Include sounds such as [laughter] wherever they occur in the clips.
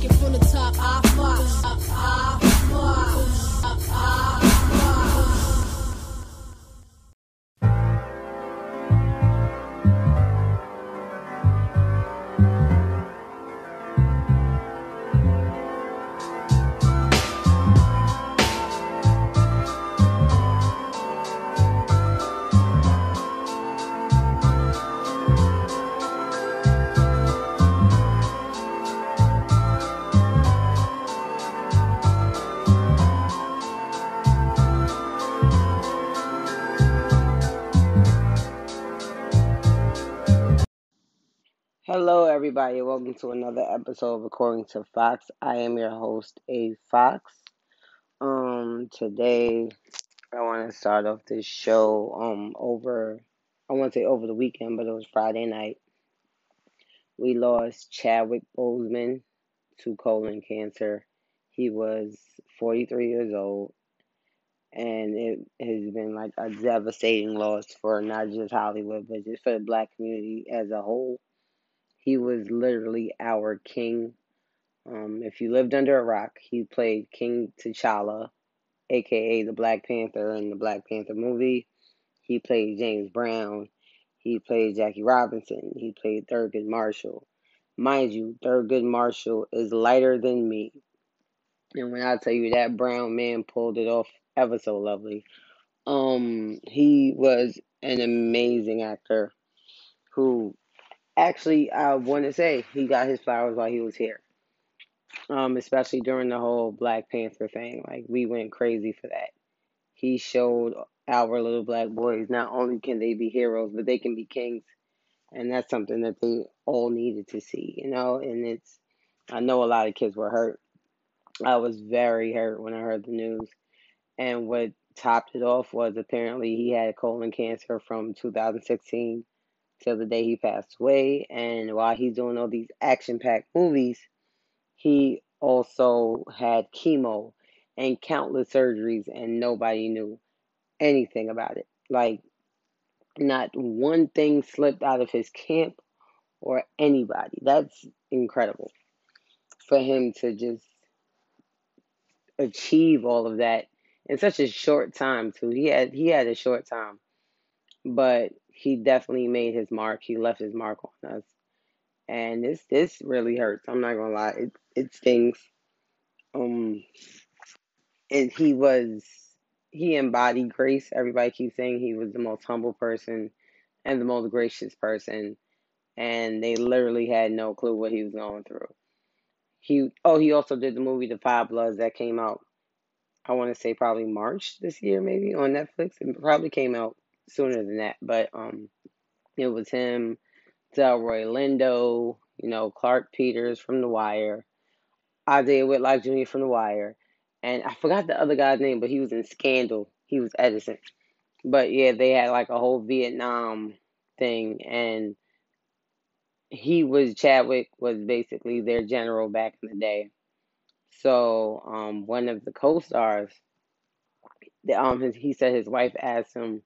take it from the top. I everybody. Welcome to another episode of According to Fox. I am your host, A Fox. Um, today I want to start off this show. Um, over, I want to say over the weekend, but it was Friday night. We lost Chadwick Boseman to colon cancer. He was 43 years old, and it has been like a devastating loss for not just Hollywood, but just for the black community as a whole he was literally our king. Um, if you lived under a rock, he played King T'Challa, aka the Black Panther in the Black Panther movie. He played James Brown. He played Jackie Robinson. He played Thurgood Marshall. Mind you, Thurgood Marshall is lighter than me. And when I tell you that brown man pulled it off ever so lovely. Um, he was an amazing actor who actually, I want to say he got his flowers while he was here. Um, especially during the whole Black Panther thing. Like we went crazy for that. He showed our little black boys not only can they be heroes, but they can be kings. And that's something that they all needed to see, you know, and it's I know a lot of kids were hurt. I was very hurt when I heard the news. And what topped it off was apparently he had colon cancer from 2016 till the day he passed away. And while he's doing all these action packed movies, he also had chemo and countless surgeries, and nobody knew anything about it. Like, not one thing slipped out of his camp or anybody. That's incredible for him to just achieve all of that in such a short time too. He had he had a short time, but he definitely made his mark. He left his mark on us. And this this really hurts. I'm not gonna lie. It it stings. Um and he was he embodied grace. Everybody keeps saying he was the most humble person and the most gracious person. And they literally had no clue what he was going through. He oh he also did the movie The Five Bloods that came out I want to say probably March this year maybe on Netflix. It probably came out sooner than that, but um, it was him, Delroy Lindo, you know, Clarke Peters from The Wire, Isaiah Whitlock Jr. from The Wire, and I forgot the other guy's name, but he was in Scandal. He was Edison. But yeah, they had like a whole Vietnam thing, and he was Chadwick was basically their general back in the day. So um, one of the co-stars, the um, his, he said his wife asked him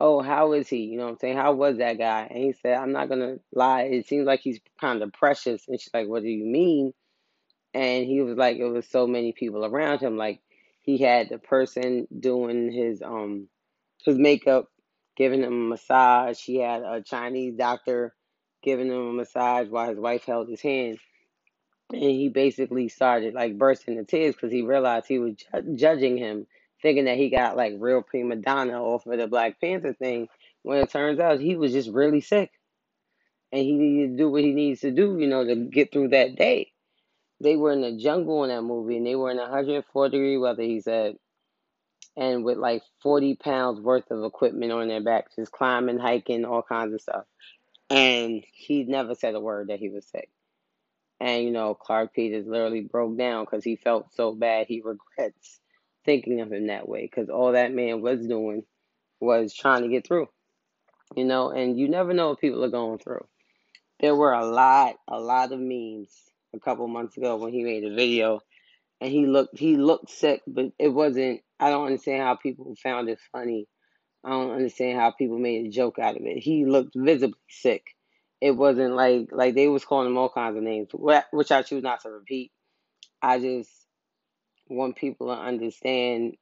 oh, how is he? You know what I'm saying? How was that guy? And he said, I'm not gonna lie, it seems like he's kind of precious. And she's like, What do you mean? And he was like, It was so many people around him. Like he had the person doing his um his makeup, giving him a massage. He had a Chinese doctor giving him a massage while his wife held his hand. And he basically started like bursting into tears because he realized he was ju- judging him thinking that he got like real prima donna off of the Black Panther thing, when it turns out he was just really sick. And he needed to do what he needs to do, you know, to get through that day. They were in the jungle in that movie and they were in 104 degree weather, he said. And with like 40 pounds worth of equipment on their backs, just climbing, hiking, all kinds of stuff. And he never said a word that he was sick. And, you know, Clarke Peters literally broke down because he felt so bad he [laughs] regrets thinking of him that way because all that man was doing was trying to get through, you know, and you never know what people are going through. There were a lot, a lot of memes a couple months ago when he made a video and he looked he looked sick, but it wasn't I don't understand how people found it funny. I don't understand how people made a joke out of it. He looked visibly sick. it wasn't like like they was calling him all kinds of names, which I choose not to repeat. I just want people to understand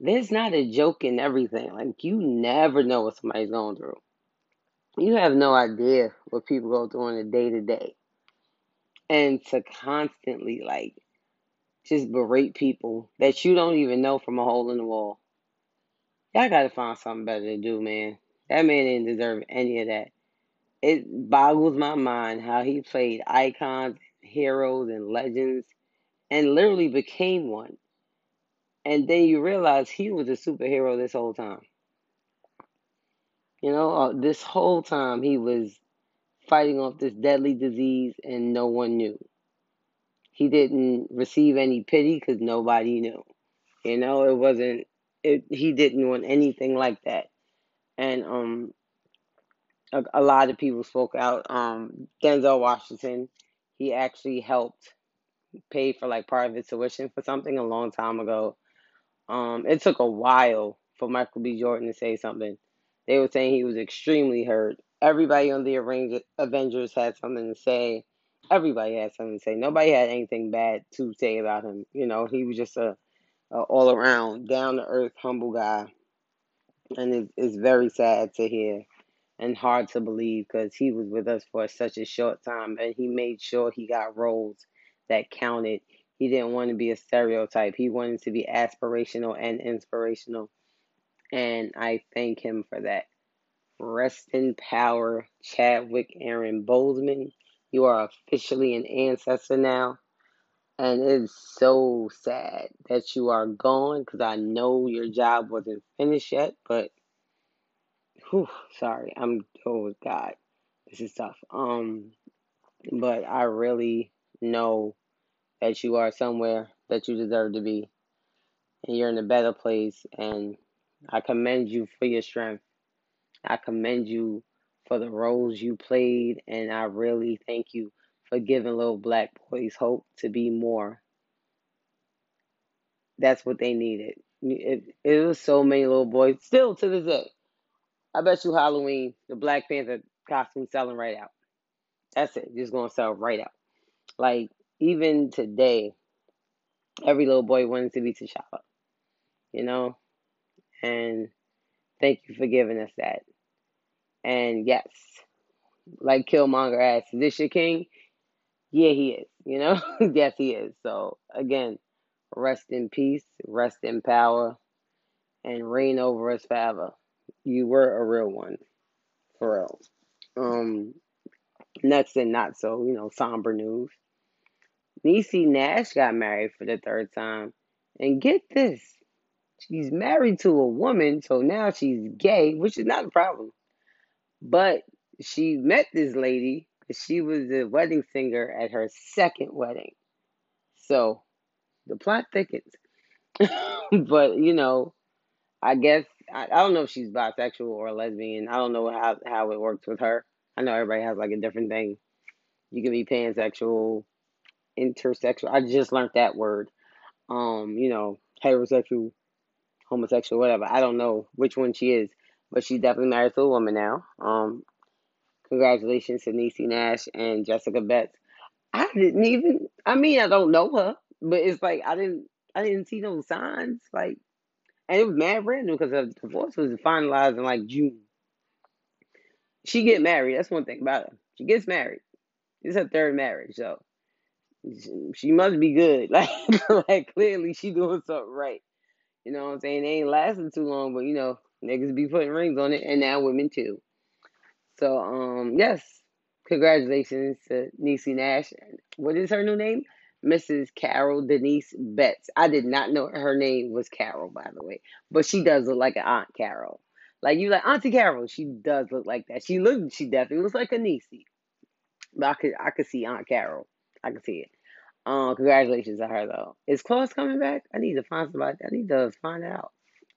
there's not a joke in everything. Like you never know what somebody's going through. You have no idea what people go through on a day to day. And to constantly like just berate people that you don't even know from a hole in the wall. Y'all gotta find something better to do, man. That man didn't deserve any of that. It boggles my mind how he played icons, heroes, and legends and literally became one. And then you realize he was a superhero this whole time. You know, uh, this whole time he was fighting off this deadly disease and no one knew. He didn't receive any pity because nobody knew. You know, it wasn't, it, he didn't want anything like that. And um, a, a lot of people spoke out. Um, Denzel Washington, he actually helped pay for like part of his tuition for something a long time ago. Um, it took a while for Michael B. Jordan to say something. They were saying he was extremely hurt. Everybody on the Avengers had something to say. Everybody had something to say. Nobody had anything bad to say about him. You know, he was just a, a all around down to earth, humble guy, and it, it's very sad to hear and hard to believe because he was with us for such a short time and he made sure he got roles that counted. He didn't want to be a stereotype. He wanted to be aspirational and inspirational. And I thank him for that. Rest in power, Chadwick Aaron Boseman. You are officially an ancestor now. And it's so sad that you are gone because I know your job wasn't finished yet, but whew, sorry, I'm oh God, this is tough. Um, but I really know that you are somewhere that you deserve to be, and you're in a better place. And I commend you for your strength. I commend you for the roles you played, and I really thank you for giving little black boys hope to be more. That's what they needed. It, it was so many little boys, still to this day. I bet you Halloween, the Black Panther costume selling right out. That's it. Just gonna sell right out. Like even today, every little boy wants to be T'Challa. You know? And thank you for giving us that. And yes, like Killmonger asked, is this your king? Yeah, he is. You know? [laughs] yes, he is. So again, rest in peace, rest in power, and reign over us forever you were a real one, for real. Um, next and not so, you know, somber news. Niecy Nash got married for the third time. And get this, she's married to a woman, so now she's gay, which is not a problem. But she met this lady, she was a wedding singer at her second wedding. So the plot thickens. [laughs] but, you know, I guess I, I don't know if she's bisexual or lesbian. I don't know how how it works with her. I know everybody has like a different thing. You can be pansexual, intersexual. I just learned that word. Um, you know, heterosexual, homosexual, whatever. I don't know which one she is, but she's definitely married to a woman now. Um, congratulations to Niecy Nash and Jessica Betts. I didn't even. I mean, I don't know her, but it's like I didn't. I didn't see no signs. Like and it was mad random because the divorce was finalized in like June. She get married. That's one thing about her. She gets married. It's her third marriage, so she must be good. [laughs] Like, like clearly she doing something right. You know what I'm saying? They ain't lasting too long, but you know, niggas be putting rings on it, and now women too. So, um, yes, congratulations to Niecy Nash. What is her new name? Mrs. Carol Denise Betts. I did not know her name was Carol, by the way, but she does look like an Aunt Carol. Like you, like Auntie Carol. She does look like that. She look. She definitely looks like a niecey. But I could, I could see Aunt Carol. I could see it. Um, congratulations to her though. Is Claws coming back? I need to find somebody. I need to find out.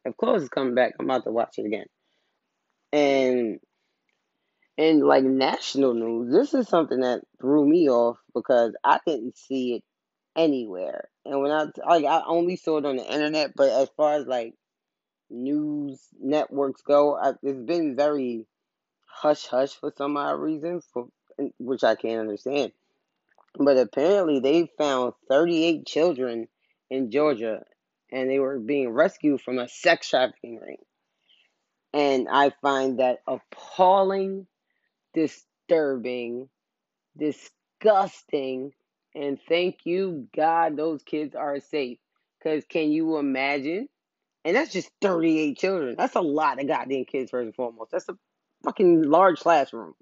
If Claws is coming back, I'm about to watch it again. And and like national news, this is something that threw me off because I didn't see it anywhere. And when I like, I only saw it on the internet, but as far as like news networks go, I, it's been very hush hush for some odd reason, for which I can't understand. But apparently, they found 38 children in Georgia, and they were being rescued from a sex trafficking ring. And I find that appalling, disturbing, disgusting, and thank you, God, those kids are safe. Because can you imagine? And that's just 38 children. That's a lot of goddamn kids, first and foremost. That's a fucking large classroom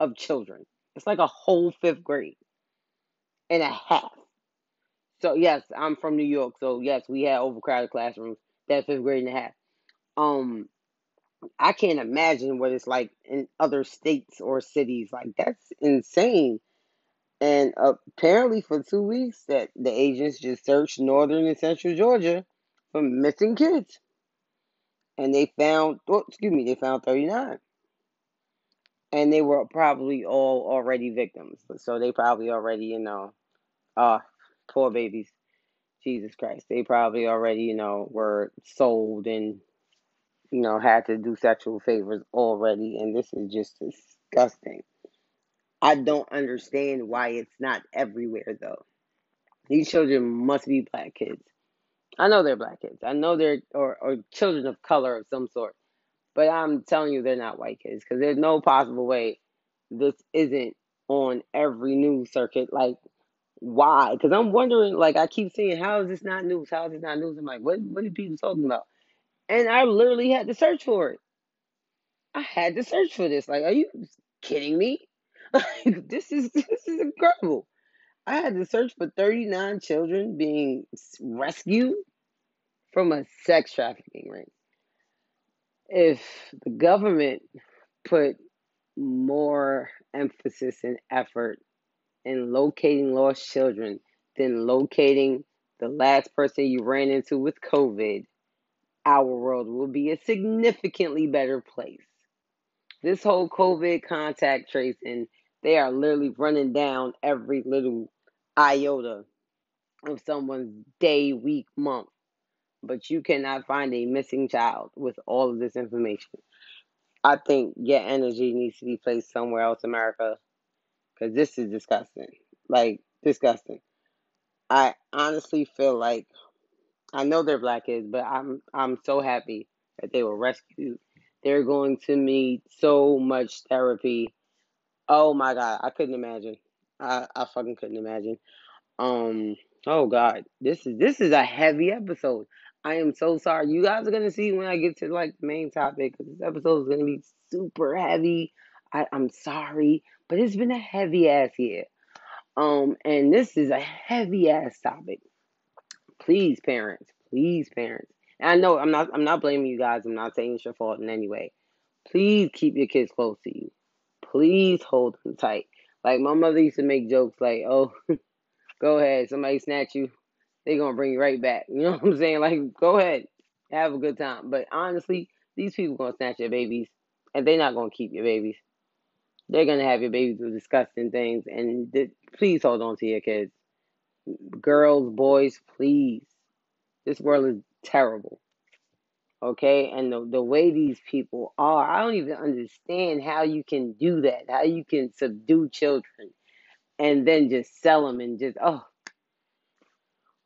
of children. It's like a whole fifth grade and a half. So, yes, I'm from New York. So, yes, we had overcrowded classrooms that fifth grade and a half. Um, I can't imagine what it's like in other states or cities. Like, that's insane. And apparently, for two weeks, that the agents just searched northern and central Georgia for missing kids, and they found, oh, excuse me, they found thirty nine, and they were probably all already victims. So they probably already, you know, uh, poor babies, Jesus Christ, they probably already, you know, were sold and you know had to do sexual favors already, and this is just disgusting. I don't understand why it's not everywhere though. These children must be black kids. I know they're black kids. I know they're or, or children of color of some sort. But I'm telling you they're not white kids because there's no possible way this isn't on every news circuit. Like why? Because I'm wondering, like I keep saying, how is this not news? How is this not news? I'm like, what what are people talking about? And I literally had to search for it. I had to search for this. Like, are you kidding me? [laughs] Like, this is this is incredible. I had to search for 39 children being rescued from a sex trafficking ring. If the government put more emphasis and effort in locating lost children than locating the last person you ran into with COVID, our world will be a significantly better place. This whole COVID contact tracing, they are literally running down every little iota of someone's day, week, month. But you cannot find a missing child with all of this information. I think your energy needs to be placed somewhere else, America, because this is disgusting. Like, disgusting. I honestly feel like I know they're black kids, but I'm I'm so happy that they were rescued. They're going to need so much therapy. Oh my god, I couldn't imagine. I, I fucking couldn't imagine. Um oh god, this is this is a heavy episode. I am so sorry. You guys are gonna see when I get to like the main topic because this episode is gonna be super heavy. I, I'm sorry, but it's been a heavy ass year. Um, and this is a heavy ass topic. Please, parents, please, parents. And I know I'm not I'm not blaming you guys. I'm not saying it's your fault in any way. Please keep your kids close to you. Please hold them tight. Like my mother used to make jokes like, "Oh, [laughs] go ahead, somebody snatch you, they gonna bring you right back." [laughs] You know what I'm saying? Like, go ahead, have a good time. But honestly, these people gonna snatch your babies, and they're not gonna keep your babies. They're gonna have your babies do disgusting things, and th- please hold on to your kids, girls, boys, please. This world is terrible. Okay, and the the way these people are, I don't even understand how you can do that. How you can subdue children and then just sell them and just oh,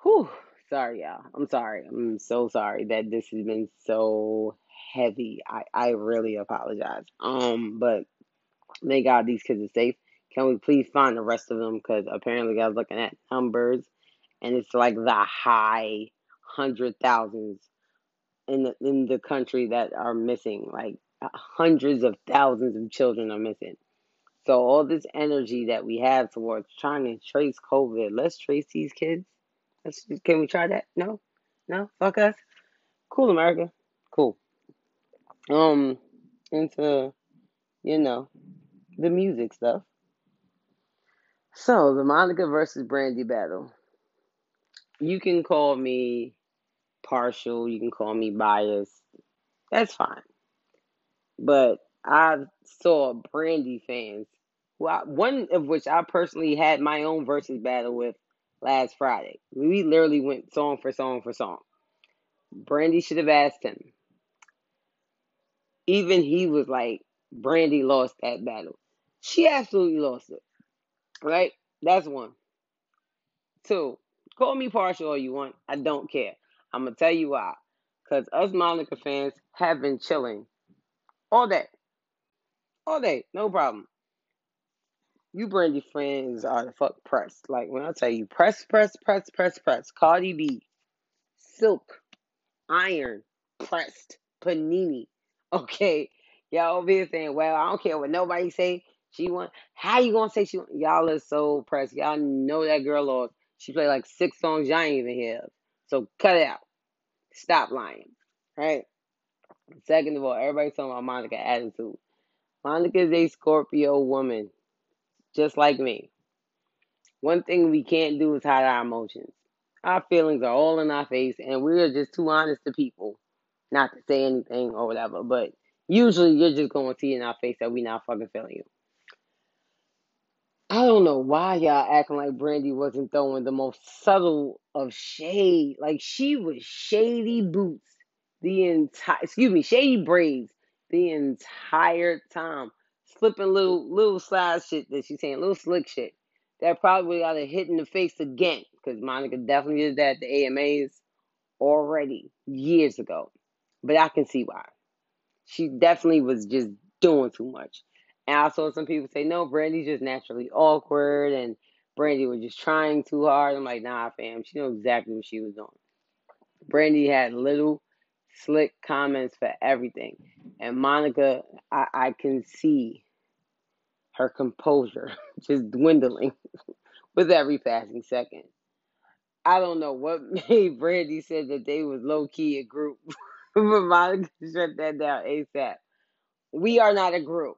whew. Sorry, y'all. I'm sorry. I'm so sorry that this has been so heavy. I I really apologize. Um, but thank God these kids are safe. Can we please find the rest of them? Because apparently I was looking at numbers, and it's like the high hundred thousands in the in the country that are missing. Like hundreds of thousands of children are missing. So all this energy that we have towards trying to trace COVID, let's trace these kids. Let's can we try that? No, no, fuck us. Cool, America. Cool. Um, into you know the music stuff. So the Monica versus Brandy battle. You can call me partial. You can call me biased. That's fine. But I saw Brandy fans, who I, one of which I personally had my own versus battle with last Friday. We literally went song for song for song. Brandy should have asked him. Even he was like, Brandy lost that battle. She absolutely lost it. Right? That's one. Two, call me partial all you want. I don't care. I'm going to tell you why. Because us Monica fans have been chilling all day. All day. No problem. You Brandy friends are fuck pressed. Like when I tell you press, press, press, press, press. Cardi B, Silk, Iron, pressed, Panini. [laughs] Okay. Y'all here saying, well, I don't care what nobody say. She won. How you gonna say she won? Y'all are so pressed. Y'all know that girl lost. She played like six songs y'all ain't even hear. So cut it out. Stop lying. Right? Second of all, everybody's talking about Monica attitude. Monica is a Scorpio woman, just like me. One thing we can't do is hide our emotions. Our feelings are all in our face, and we're just too honest to people not to say anything or whatever. But usually, you're just going to see in our face that we not fucking feeling you. I don't know why y'all acting like Brandy wasn't throwing the most subtle of shade. Like she was shady boots the entire, excuse me, shady braids the entire time, slipping little little slide shit that she's saying, little slick shit. That probably got her hit in the face again because Monica definitely did that at the AMAs already years ago. But I can see why. She definitely was just doing too much. And I saw some people say, no, Brandy's just naturally awkward and Brandy was just trying too hard. I'm like, nah, fam, she knew exactly what she was doing. Brandy had little slick comments for everything. And Monica, I, I can see her composure [laughs] just dwindling [laughs] with every passing second. I don't know what [laughs] made Brandy said that they was low key a group, but Monica shut that down ASAP. We are not a group.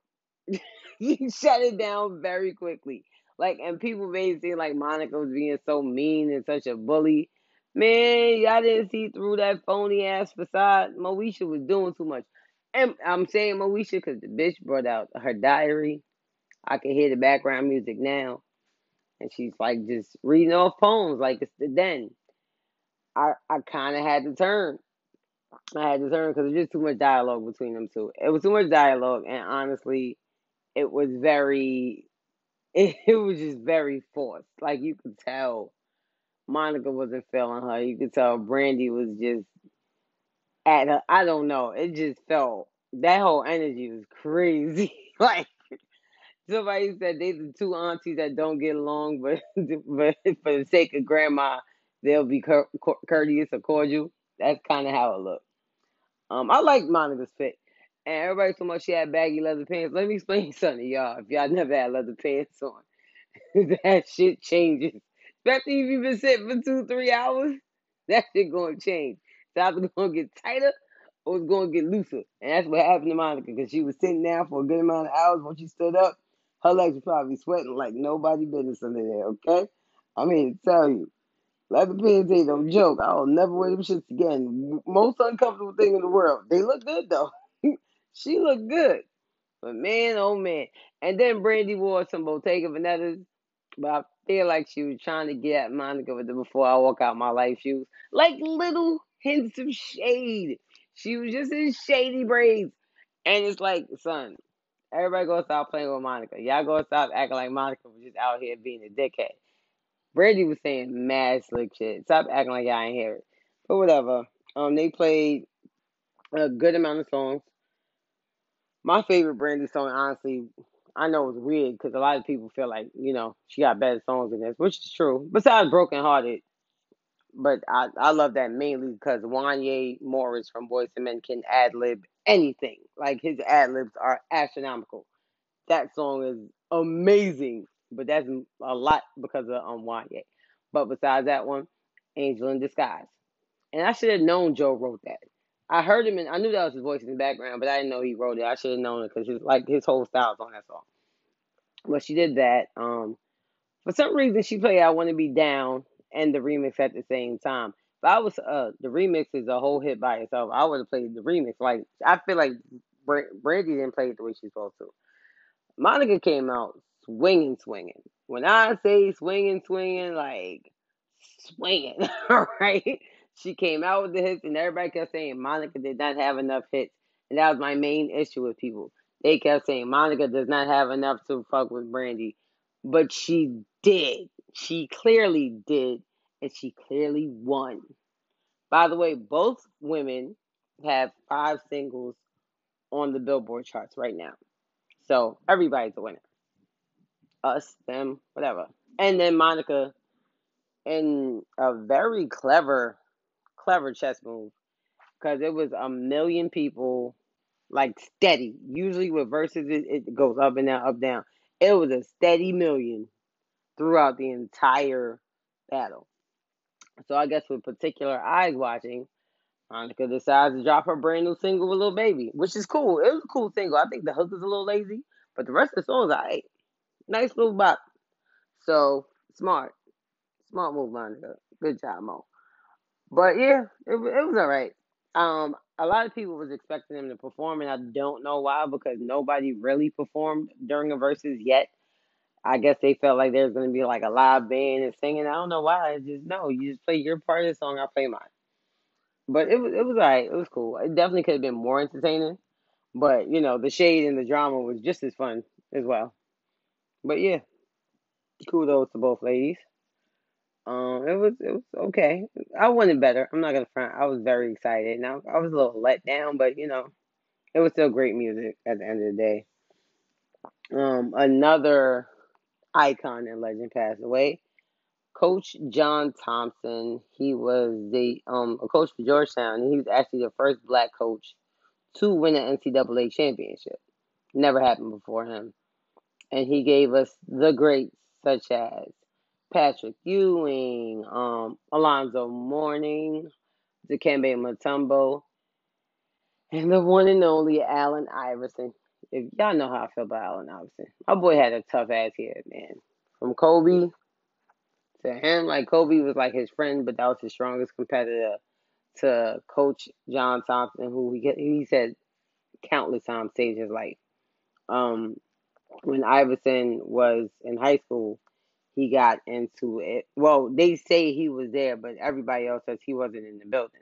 you shut it down very quickly. Like, and people made it seem like Monica was being so mean and such a bully. Man, y'all didn't see through that phony ass facade. Moesha was doing too much. And I'm saying Moesha because the bitch brought out her diary. I can hear the background music now. And she's like just reading off poems like it's the den. I, I kind of had to turn. I had to turn because there's just too much dialogue between them two. It was too much dialogue, and honestly, it was very, it, [laughs] it was just very forced. Like you could tell, Monica wasn't feeling her. You could tell Brandy was just at her. I don't know. It just felt that whole energy was crazy. [laughs] like somebody said, they the two aunties that don't get along, but [laughs] but for the sake of grandma, they'll be cur- courteous or cordial. That's kind of how it looked. Um, I like Monica's fit. And everybody so much she had baggy leather pants. Let me explain [laughs] something to y'all. If y'all never had leather pants on, [laughs] that shit changes. Especially if you've been sitting for two, three hours, that shit gonna change. It's either gonna get tighter or it's gonna get looser. And that's what happened to Monica because she was sitting down for a good amount of hours. When she stood up, her legs were probably sweating like nobody business under there, okay? I mean, tell you. Leather pants ain't no joke. I'll never wear them shits again. Most uncomfortable thing in the world. They look good though. [laughs] she looked good. But man, oh man. And then Brandy wore some Bottega Venetas. But I feel like she was trying to get at Monica with the before I walk out my life shoes. Like little hints of shade. She was just in shady braids. And it's like, son, everybody go stop playing with Monica. Y'all go stop acting like Monica was just out here being a dickhead. Brandy was saying mad slick shit. Stop acting like y'all ain't hear it. But whatever. Um, they played a good amount of songs. My favorite Brandy song, honestly, I know it's weird because a lot of people feel like you know she got better songs than this, which is true. Besides Broken Hearted, but I I love that mainly because Wanya Morris from Boyz II Men can ad lib anything. Like his ad libs are astronomical. That song is amazing, but that's a lot because of um Wanya. But besides that one, Angel in Disguise, and I should have known Joe wrote that. I heard him and I knew that was his voice in the background, but I didn't know he wrote it. I should have known it because like his whole style's on that song. But she did that. Um, for some reason, she played "I Want to Be Down" and the remix at the same time. If I was uh, the remix is a whole hit by itself. I would have played the remix. Like I feel like Bra- Brandy didn't play it the way she's supposed to. Monica came out swinging, swinging. When I say swinging, swinging, like swinging, [laughs] right? She came out with the hits, and everybody kept saying Monica did not have enough hits. And that was my main issue with people. they kept saying Monica does not have enough to fuck with Brandy, but she did. She clearly did, and she clearly won. By the way, both women have five singles on the Billboard charts right now. So everybody's a winner. Us, them, whatever. And then Monica, in a very clever, clever chess move, because it was a million people, like steady. Usually with verses, it, it goes up and down, up down. It was a steady million throughout the entire battle. So I guess with particular eyes watching, Monica decides to drop her brand new single with Lil Baby, which is cool. It was a cool single. I think the hook is a little lazy, but the rest of the song's alright. Nice little bop. So smart, smart move, Monica. Good job, Mo. But yeah, it, it was alright. Um, a lot of people was expecting him to perform, and I don't know why because nobody really performed during the verses yet. I guess they felt like there's gonna be like a live band and singing. I don't know why. I just no, you just play your part of the song. I play mine. But it was it was alright. It was cool. It definitely could have been more entertaining. But you know, the shade and the drama was just as fun as well. But yeah, kudos to both ladies. Um, it was it was okay. I wanted better. I'm not gonna front. I was very excited. Now I was a little let down, but you know, it was still great music at the end of the day. Um, another icon and legend passed away. Coach John Thompson. He was the um a coach for Georgetown. He was actually the first black coach to win an NCAA championship. Never happened before him. And he gave us the greats such as Patrick Ewing, um, Alonzo Mourning, Dikembe Mutombo, and the one and only Allen Iverson. If y'all know how I feel about Allen Iverson, my boy had a tough ass head, man. From Kobe to him, like Kobe was like his friend, but that was his strongest competitor. To Coach John Thompson, who he he said countless times saved his life. Um, when Iverson was in high school, he got into it. Well, they say he was there, but everybody else says he wasn't in the building.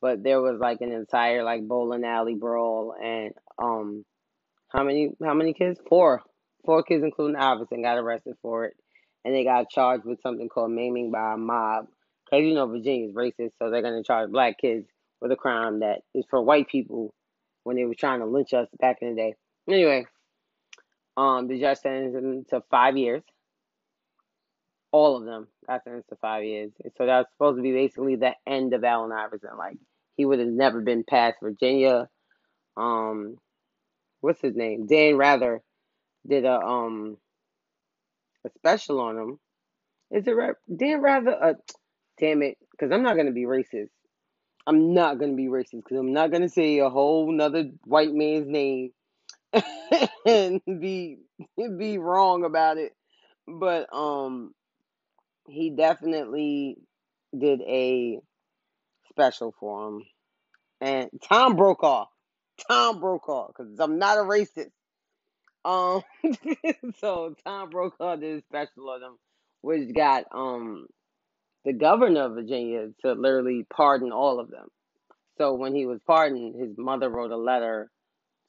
But there was like an entire like bowling alley brawl, and um, how many how many kids? Four, four kids, including Iverson, got arrested for it, and they got charged with something called maiming by a mob. Cause you know Virginia's racist, so they're gonna charge black kids with a crime that is for white people when they were trying to lynch us back in the day. Anyway, um, the judge sentenced him to five years. All of them got sentenced to five years. So that's supposed to be basically the end of Allen Iverson. Like he would have never been past Virginia. Um, what's his name? Dan Rather did a um a special on him. Is it? Dan Rather? Uh, damn it, because I'm not gonna be racist. I'm not gonna be racist because I'm not gonna say a whole nother white man's name [laughs] and be be wrong about it. But um he definitely did a special for him. And Tom Brokaw. Tom Brokaw, because I'm not a racist. Um [laughs] so Tom Brokaw did a special on him, which got um the governor of Virginia to literally pardon all of them. So when he was pardoned, his mother wrote a letter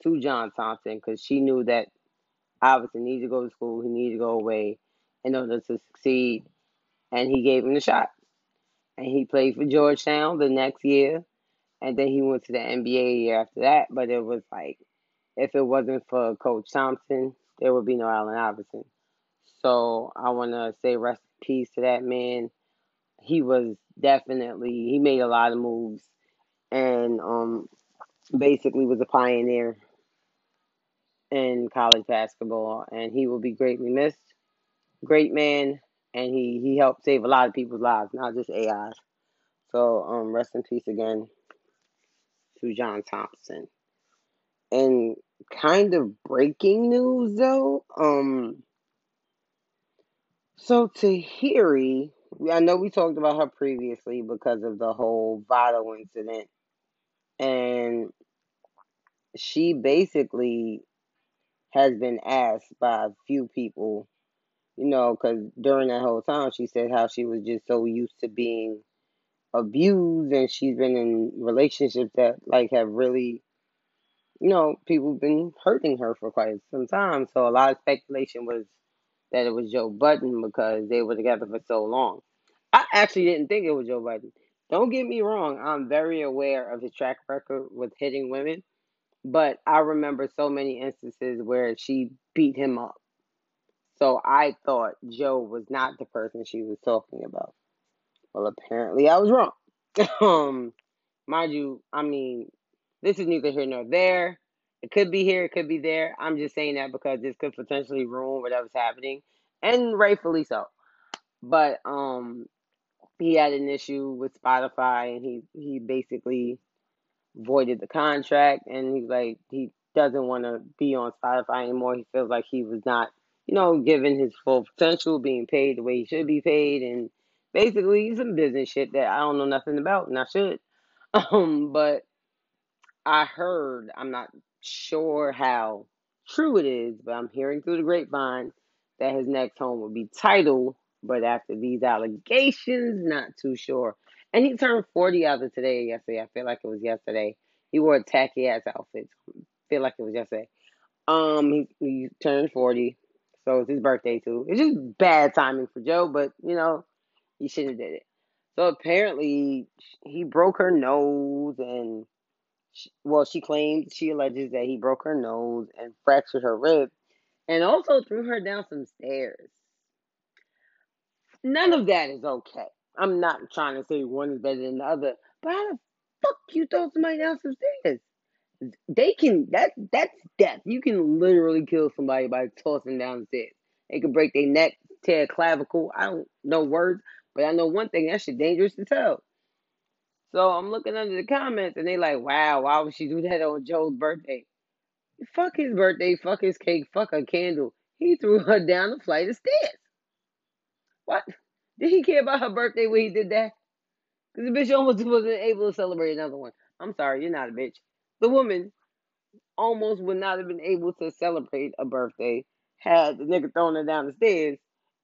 to John Thompson because she knew that obviously needed to go to school, he needed to go away in order to succeed, and he gave him the shot. And he played for Georgetown the next year, and then he went to the NBA year after that. But it was like, if it wasn't for Coach Thompson, there would be no Allen Iverson. So I want to say rest in peace to that man. He was definitely he made a lot of moves, and um, basically was a pioneer in college basketball, and he will be greatly missed. Great man, and he he helped save a lot of people's lives, not just AI's. So um, rest in peace again to John Thompson. And kind of breaking news though, um, so Tahiry, I know we talked about her previously because of the whole Vado incident, and she basically has been asked by a few people, you know, because during that whole time she said how she was just so used to being abused and she's been in relationships that like have really you know, people been hurting her for quite some time. So a lot of speculation was that it was Joe Budden because they were together for so long. I actually didn't think it was Joe Budden. Don't get me wrong, I'm very aware of his track record with hitting women, but I remember so many instances where she beat him up. So I thought Joe was not the person she was talking about. Well, apparently I was wrong. [laughs] um, mind you, I mean, this is neither here nor there. It could be here, it could be there. I'm just saying that because this could potentially ruin whatever's happening, and rightfully so. But um, he had an issue with Spotify, and he he basically voided the contract, and he's like he doesn't want to be on Spotify anymore. He feels like he was not, you know, given his full potential, being paid the way he should be paid, and basically some business shit that I don't know nothing about, and I should. [laughs] Um, but I heard, I'm not sure how true it is, but I'm hearing through the grapevine that his next home would be Tidal. But after these allegations, not too sure. And he turned 40 as of today, yesterday. I feel like it was yesterday. He wore a tacky ass outfit. I feel like it was yesterday. Um, he, he turned 40. So it's his birthday too. It's just bad timing for Joe, but you know, he shouldn't have did it. So apparently he broke her nose and she, well, she claims she alleges that he broke her nose and fractured her rib, and also threw her down some stairs. None of that is okay. I'm not trying to say one is better than the other, but how the fuck you throw somebody down some stairs? They can that that's death. You can literally kill somebody by tossing down the stairs. They could break their neck, tear clavicle. I don't know words, but I know one thing. That shit dangerous to tell. So I'm looking under the comments and they like, wow, why would she do that on Joe's birthday? Fuck his birthday, fuck his cake, fuck a candle. He threw her down the flight of stairs. What? Did he care about her birthday when he did that? Because the bitch almost [laughs] wasn't able to celebrate another one. I'm sorry, you're not a bitch. The woman almost would not have been able to celebrate a birthday had the nigga thrown her down the stairs.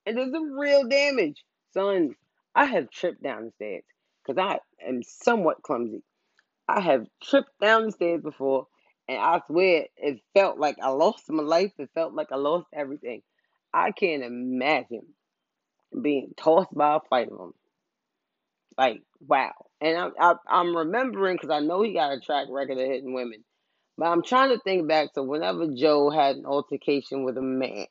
And there's some real damage. Son, I have tripped down the stairs because I am somewhat clumsy. I have tripped down the stairs before, and I swear it felt like I lost my life. It felt like I lost everything. I can't imagine being tossed by a flight of them. Like, wow. And I, I, I'm remembering because I know he got a track record of hitting women. But I'm trying to think back to whenever Joe had an altercation with a man.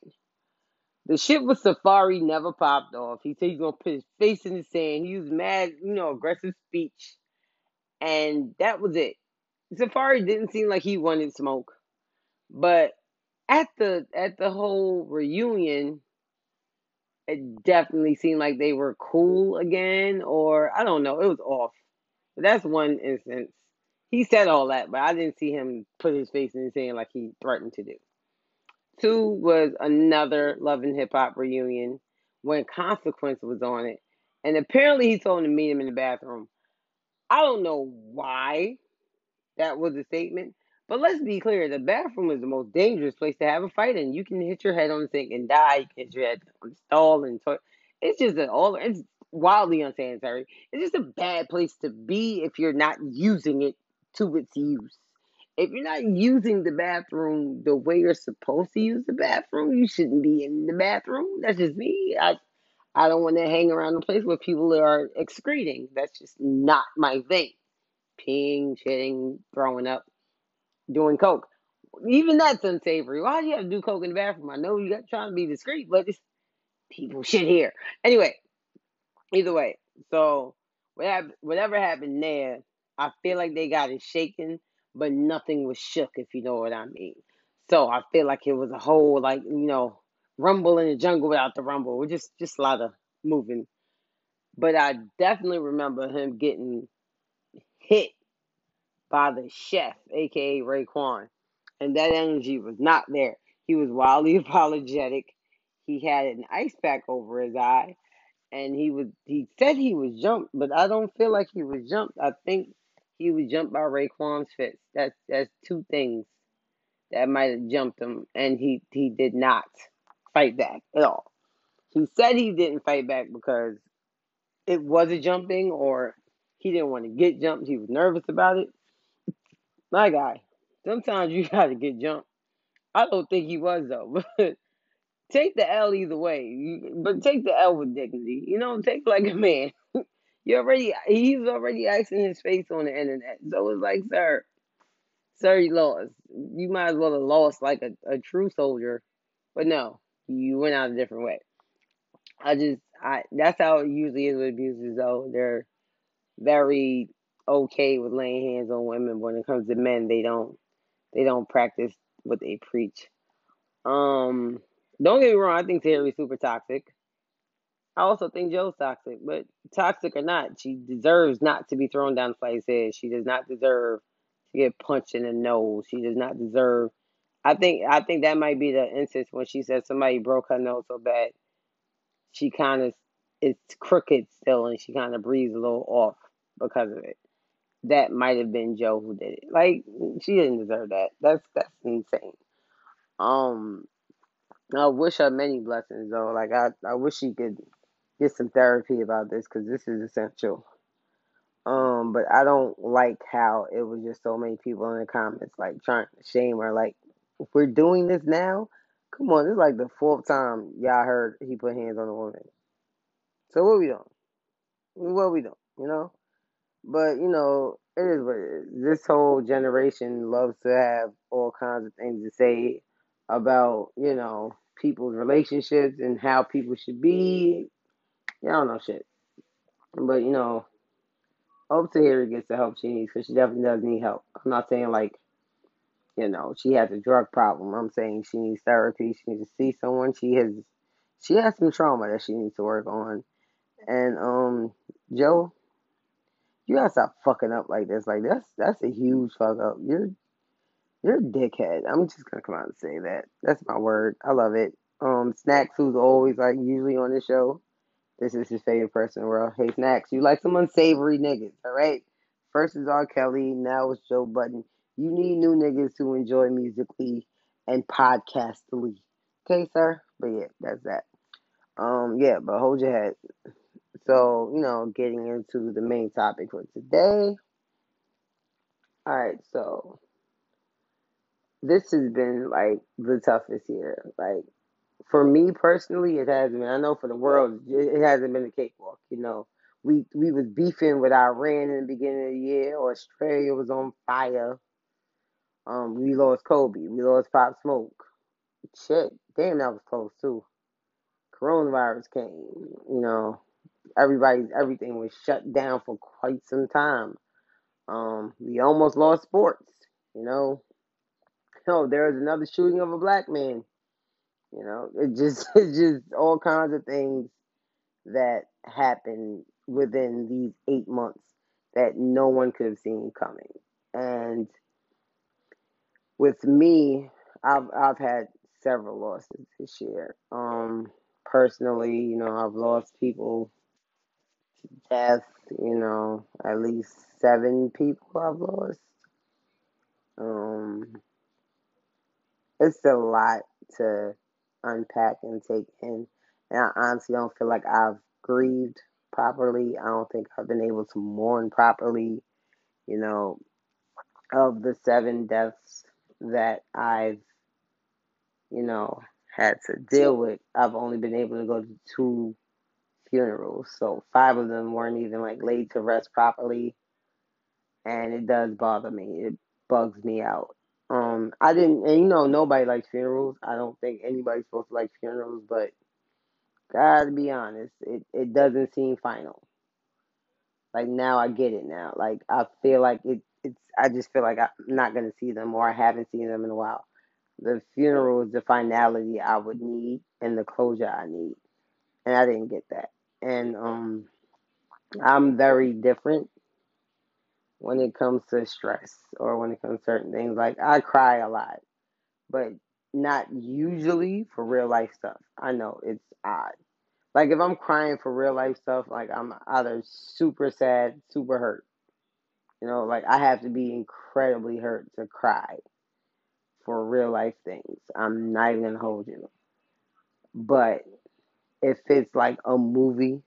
The shit with Safaree never popped off. He said he's gonna put his face in the sand. He was mad, you know, aggressive speech. And that was it. Safaree didn't seem like he wanted smoke. But at the at the whole reunion, it definitely seemed like they were cool again, or I don't know, it was off. But that's one instance. He said all that, but I didn't see him put his face in the sand like he threatened to do. Two was another Love and Hip Hop reunion when Consequence was on it. And apparently he told him to meet him in the bathroom. I don't know why that was a statement, but let's be clear the bathroom is the most dangerous place to have a fight in. You can hit your head on the sink and die. You can hit your head on the stall and toilet. It's just an all, it's wildly unsanitary. It's just a bad place to be if you're not using it to its use. If you're not using the bathroom the way you're supposed to use the bathroom, you shouldn't be in the bathroom. That's just me. I I don't want to hang around a place where people are excreting. That's just not my thing. Peeing, shitting, throwing up, doing coke. Even that's unsavory. Why do you have to do coke in the bathroom? I know you got trying to be discreet, but it's people shit here. Anyway, either way, so whatever whatever happened there, I feel like they got it shaken, but nothing was shook, if you know what I mean. So I feel like it was a whole like you know rumble in the jungle without the rumble. We're just just a lot of moving. But I definitely remember him getting hit by the chef, aka Raekwon, and that energy was not there. He was wildly [laughs] apologetic. He had an ice pack over his eye, and he was he said he was jumped, but I don't feel like he was jumped. I think he was jumped by Raekwon's fist. That's that's two things that might have jumped him, and he he did not fight back at all. He said he didn't fight back because it was a jumping, or he didn't want to get jumped. He was nervous about it. My guy, Sometimes you [laughs] gotta get jumped. I don't think he was though, [laughs] but take the L either way. But take the L with dignity. You know, take like a man. [laughs] You already he's already asking his face on the internet. So it's like, sir, sir, you lost. You might as well have lost like a, a true soldier. But no, you went out a different way. I just I that's how it usually is with abusers though. They're very okay with laying hands on women. But when it comes to men, they don't they don't practice what they preach. Um don't get me wrong, I think Tahiry's super toxic. I also think Joe's toxic, but toxic or not, she deserves not to be thrown down the flight's stairs. She does not deserve to get punched in the nose. She does not deserve. I think I think that might be the instance when she said somebody broke her nose so bad, she kind of it's crooked still, and she kind of breathes a little off because of it. That might have been Joe who did it. Like she didn't deserve that. That's that's insane. Um, I wish her many blessings though. Like I I wish she could get some therapy about this because this is essential. Um, but I don't like how it was just so many people in the comments like trying to shame her. Like, if we're doing this now, come on, this is like the fourth time y'all heard he put hands on a woman. So what we doing? What we doing? You know? But you know, it is what it is. This whole generation loves to have all kinds of things to say about, you know, people's relationships and how people should be. I don't know shit. But you know, hope Tahiry gets the help she needs because she definitely does need help. I'm not saying like, you know, she has a drug problem. I'm saying she needs therapy. She needs to see someone. She has, she has some trauma that she needs to work on. And um, Joe, you gotta stop fucking up like this. Like that's that's a huge fuck up. You're you're a dickhead. I'm just gonna come out and say that. That's my word. I love it. Um, Snacks, who's always like usually on the show. This is his favorite person in the world. Hey, Snacks, you like some unsavory niggas, all right? First is R. Kelly, now it's Joe Budden. You need new niggas to enjoy musically and podcastily. Okay, sir? But yeah, that's that. Um, yeah, but hold your head. So, you know, getting into the main topic for today. All right, so this has been like the toughest year. Like for me personally, it hasn't been. I know for the world, it hasn't been a cakewalk. You know, we we was beefing with Iran in the beginning of the year. Australia was on fire. Um, we lost Kobe. We lost Pop Smoke. Shit, damn, that was close too. Coronavirus came. You know, everybody's everything was shut down for quite some time. Um, we almost lost sports. You know, no, there was another shooting of a black man. You know, [laughs] it just it's just all kinds of things that happened within these eight months that no one could have seen coming. And with me, I've I've had several losses this year. Um, personally, you know, I've lost people to death. You know, at least seven people I've lost. Um, it's a lot to unpack and take in. And I honestly don't feel like I've grieved properly. I don't think I've been able to mourn properly. You know, of the seven deaths that I've, you know, had to deal with, I've only been able to go to two funerals. So five of them weren't even like laid to rest properly. And it does bother me. It bugs me out. Um, I didn't, and you know, nobody likes funerals. I don't think anybody's supposed to like funerals, but gotta be honest, it, it doesn't seem final. Like now I get it now. Like I feel like it, it's, I just feel like I'm not gonna see them or I haven't seen them in a while. The funeral is the finality I would need and the closure I need. And I didn't get that. And um I'm very different when it comes to stress or when it comes to certain things. Like I cry a lot, but not usually for real life stuff. I know it's odd. Like if I'm crying for real life stuff, like I'm either super sad, super hurt. You know, like I have to be incredibly hurt to cry for real life things. I'm not even gonna hold you. But if it's like a movie,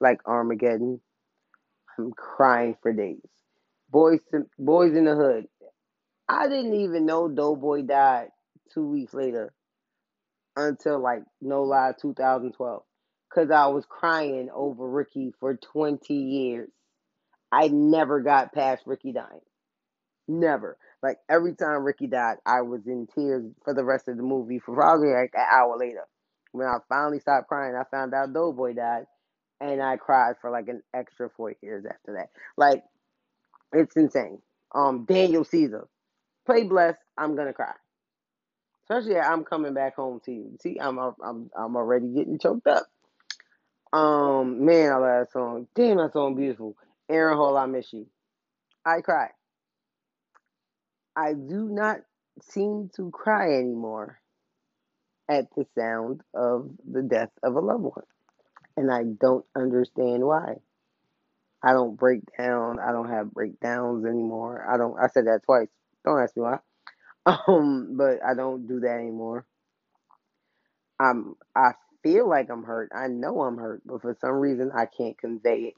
like Armageddon, I'm crying for days. Boys, Boyz n the Hood, I didn't even know Doughboy died two weeks later until like no lie 2012 because I was crying over Ricky for 20 years. I never got past Ricky dying. Never. Like every time Ricky died, I was in tears for the rest of the movie for probably like an hour later. When I finally stopped crying, I found out Doughboy died, and I cried for like an extra four years after that. Like it's insane. Um, Daniel Caesar, play blessed. I'm gonna cry. Especially I'm coming back home to you. See, I'm I'm I'm already getting choked up. Um, man, I love that song. Damn, that song beautiful. Aaron Hall, I miss you. I cry. I do not seem to cry anymore at the sound of the death of a loved one. And I don't understand why. I don't break down. I don't have breakdowns anymore. I don't I said that twice. Don't ask me why. [laughs] Um, but I don't do that anymore. I'm I feel like I'm hurt. I know I'm hurt, but for some reason I can't convey it.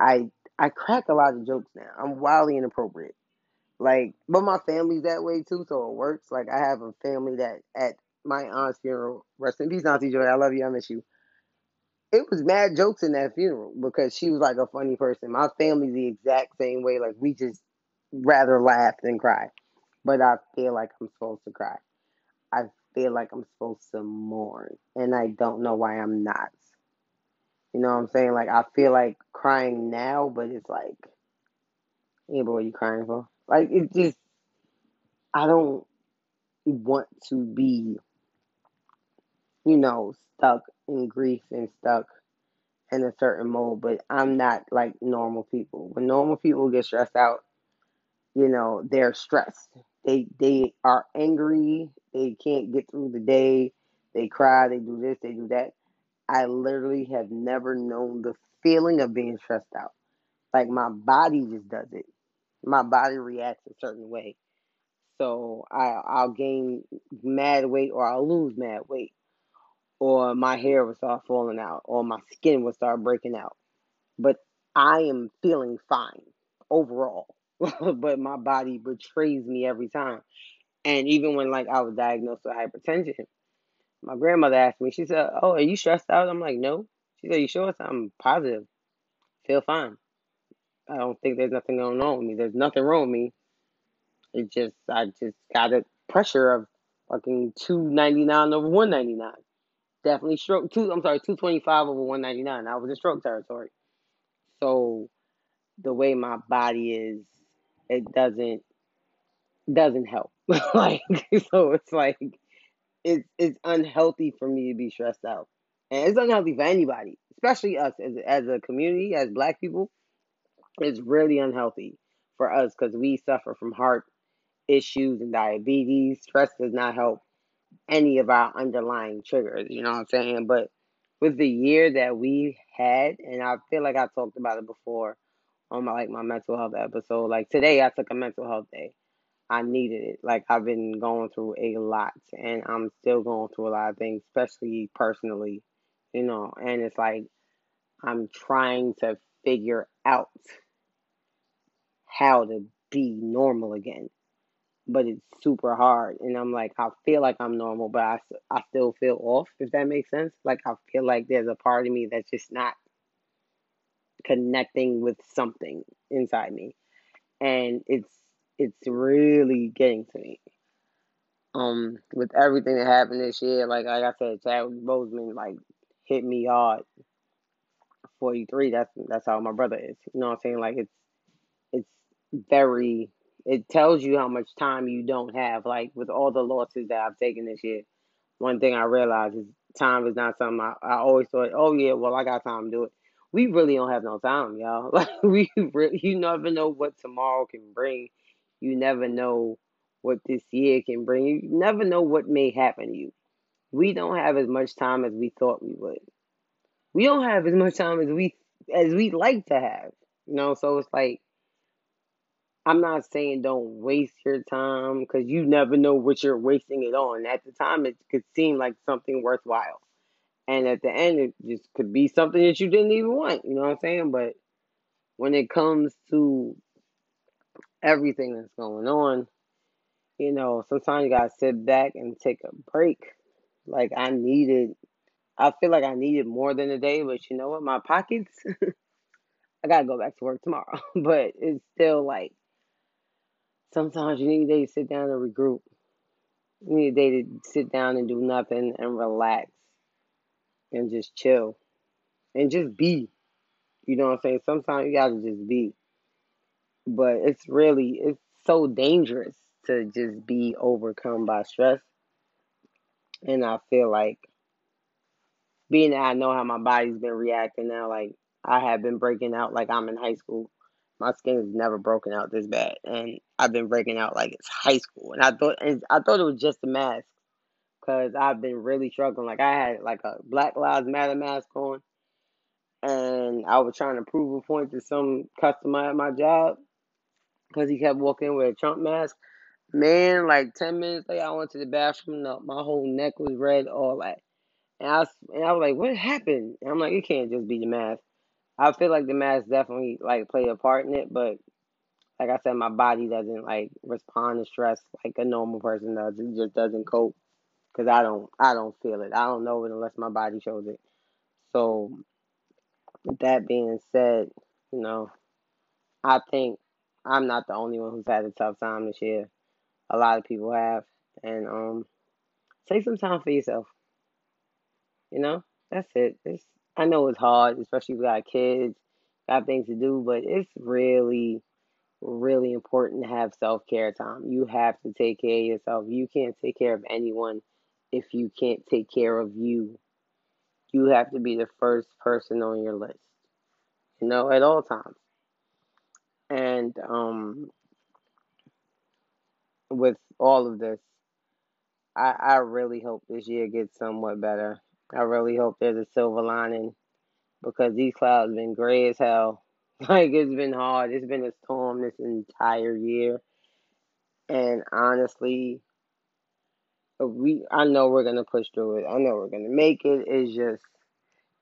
I I crack a lot of jokes now. I'm wildly inappropriate. Like, but my family's that way too, so it works. Like, I have a family that at my aunt's funeral, rest in peace, Auntie Joy, I love you, I miss you. It was mad jokes in that funeral because she was like a funny person. My family's the exact same way. Like, we just rather laugh than cry. But I feel like I'm supposed to cry. I feel like I'm supposed to mourn, and I don't know why I'm not. You know what I'm saying? Like, I feel like crying now, but it's like, what are you crying for? Like, it just, I don't want to be, you know, stuck in grief and stuck in a certain mode, but I'm not like normal people. When normal people get stressed out, you know, they're stressed. They they are angry. They can't get through the day. They cry. They do this. They do that. I literally have never known the feeling of being stressed out. Like my body just does it. My body reacts a certain way. So I I'll gain mad weight or I'll lose mad weight. Or my hair would start falling out or my skin would start breaking out. But I am feeling fine overall. [laughs] but my body betrays me every time. And even when like I was diagnosed with hypertension, my grandmother asked me, she said, Oh, are you stressed out? I'm like, No. She said, You sure? I'm positive. Feel fine. I don't think there's nothing going on with me. There's nothing wrong with me. It just I just got a pressure of fucking two ninety nine over one ninety nine. Definitely stroke two I'm sorry, two twenty five over one ninety nine. I was in stroke territory. So the way my body is, it doesn't doesn't help. [laughs] like so it's like it's it's unhealthy for me to be stressed out. And it's unhealthy for anybody, especially us as as a community, as black people. It's really unhealthy for us because we suffer from heart issues and diabetes. Stress does not help any of our underlying triggers, you know what I'm saying? But with the year that we had, and I feel like I talked about it before on my like my mental health episode. Like today I took a mental health day. I needed it. Like I've been going through a lot and I'm still going through a lot of things, especially personally, you know, and it's like I'm trying to figure out how to be normal again. But it's super hard. And I'm like, I feel like I'm normal, but I, I still feel off, if that makes sense. Like, I feel like there's a part of me that's just not connecting with something inside me. And it's it's really getting to me. Um, with everything that happened this year, like like I said, Chadwick Boseman like hit me hard. Forty three. That's that's how my brother is. You know what I'm saying? Like it's it's very. It tells you how much time you don't have. Like with all the losses that I've taken this year, one thing I realized is time is not something I, I always thought. Oh yeah, well I got time to do it. We really don't have no time, y'all. [laughs] Like we really, you never know what tomorrow can bring. You never know what this year can bring. You never know what may happen to you. We don't have as much time as we thought we would. We don't have as much time as we as we like to have. You know, so it's like I'm not saying don't waste your time because you never know what you're wasting it on. At the time, it could seem like something worthwhile, and at the end, it just could be something that you didn't even want. You know what I'm saying? But when it comes to everything that's going on, You know, sometimes you gotta sit back and take a break. Like I needed, I feel like I needed more than a day, but you know what? My pockets, [laughs] I gotta go back to work tomorrow. [laughs] but it's still like sometimes you need a day to sit down and regroup. You need a day to sit down and do nothing and relax and just chill and just be. You know what I'm saying? Sometimes you gotta just be. But it's really it's so dangerous to just be overcome by stress. And I feel like being that I know how my body's been reacting now, like I have been breaking out like I'm in high school. My skin has never broken out this bad, and I've been breaking out like it's high school. And I thought, and I thought it was just a mask, cause I've been really struggling. Like I had like a Black Lives Matter mask on, and I was trying to prove a point to some customer at my job, cause he kept walking with a Trump mask. Man, like ten minutes later, I went to the bathroom. No, my whole neck was red, all that. And I was, and I was like, what happened? And I'm like, it can't just be the mask. I feel like the mask definitely like played a part in it, but like I said, my body doesn't like respond to stress like a normal person does. It just doesn't cope because I don't, I don't feel it. I don't know it unless my body shows it. So, that being said, you know, I think I'm not the only one who's had a tough time this year. A lot of people have, and um, take some time for yourself. You know, that's it. It's I know it's hard, especially if you got kids, got things to do, but it's really, really important to have self care time. You have to take care of yourself. You can't take care of anyone if you can't take care of you. You have to be the first person on your list, you know, at all times. And um, with all of this, I, I really hope this year gets somewhat better. I really hope there's a silver lining because these clouds been gray as hell. [laughs] Like it's been hard. It's been a storm this entire year. And honestly, we I know we're gonna push through it. I know we're gonna make it. It's just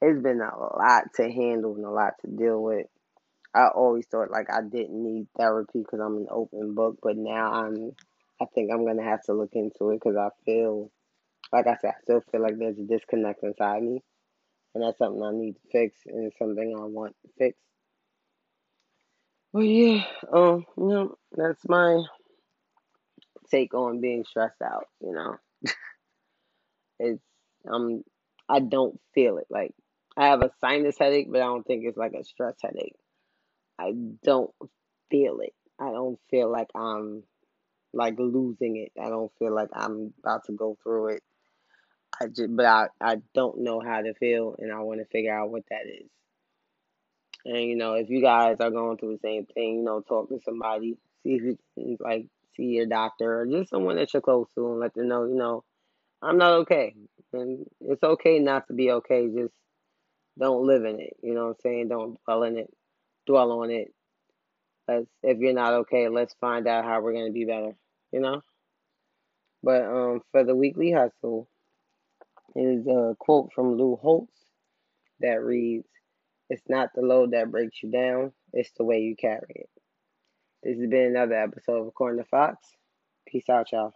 it's been a lot to handle and a lot to deal with. I always thought like I didn't need therapy because I'm an open book, but now I'm. I think I'm gonna have to look into it because I feel, like I said, I still feel like there's a disconnect inside me, and that's something I need to fix, and it's something I want to fix. But yeah, um, you know, that's my take on being stressed out. You know, [laughs] it's um, I don't feel it. Like I have a sinus headache, but I don't think it's like a stress headache. I don't feel it. I don't feel like I'm like losing it. I don't feel like I'm about to go through it. I just, but I, I don't know how to feel, and I want to figure out what that is. And you know, if you guys are going through the same thing, you know, talk to somebody, see if you can like see your doctor or just someone that you're close to, and let them know, you know, I'm not okay, and it's okay not to be okay. Just don't live in it. You know what I'm saying? Don't dwell in it. Dwell on it. Let's if you're not okay, let's find out how we're gonna be better. You know. But um, for the weekly hustle is a quote from Lou Holtz that reads, "It's not the load that breaks you down; it's the way you carry it." This has been another episode of According to Fox. Peace out, y'all.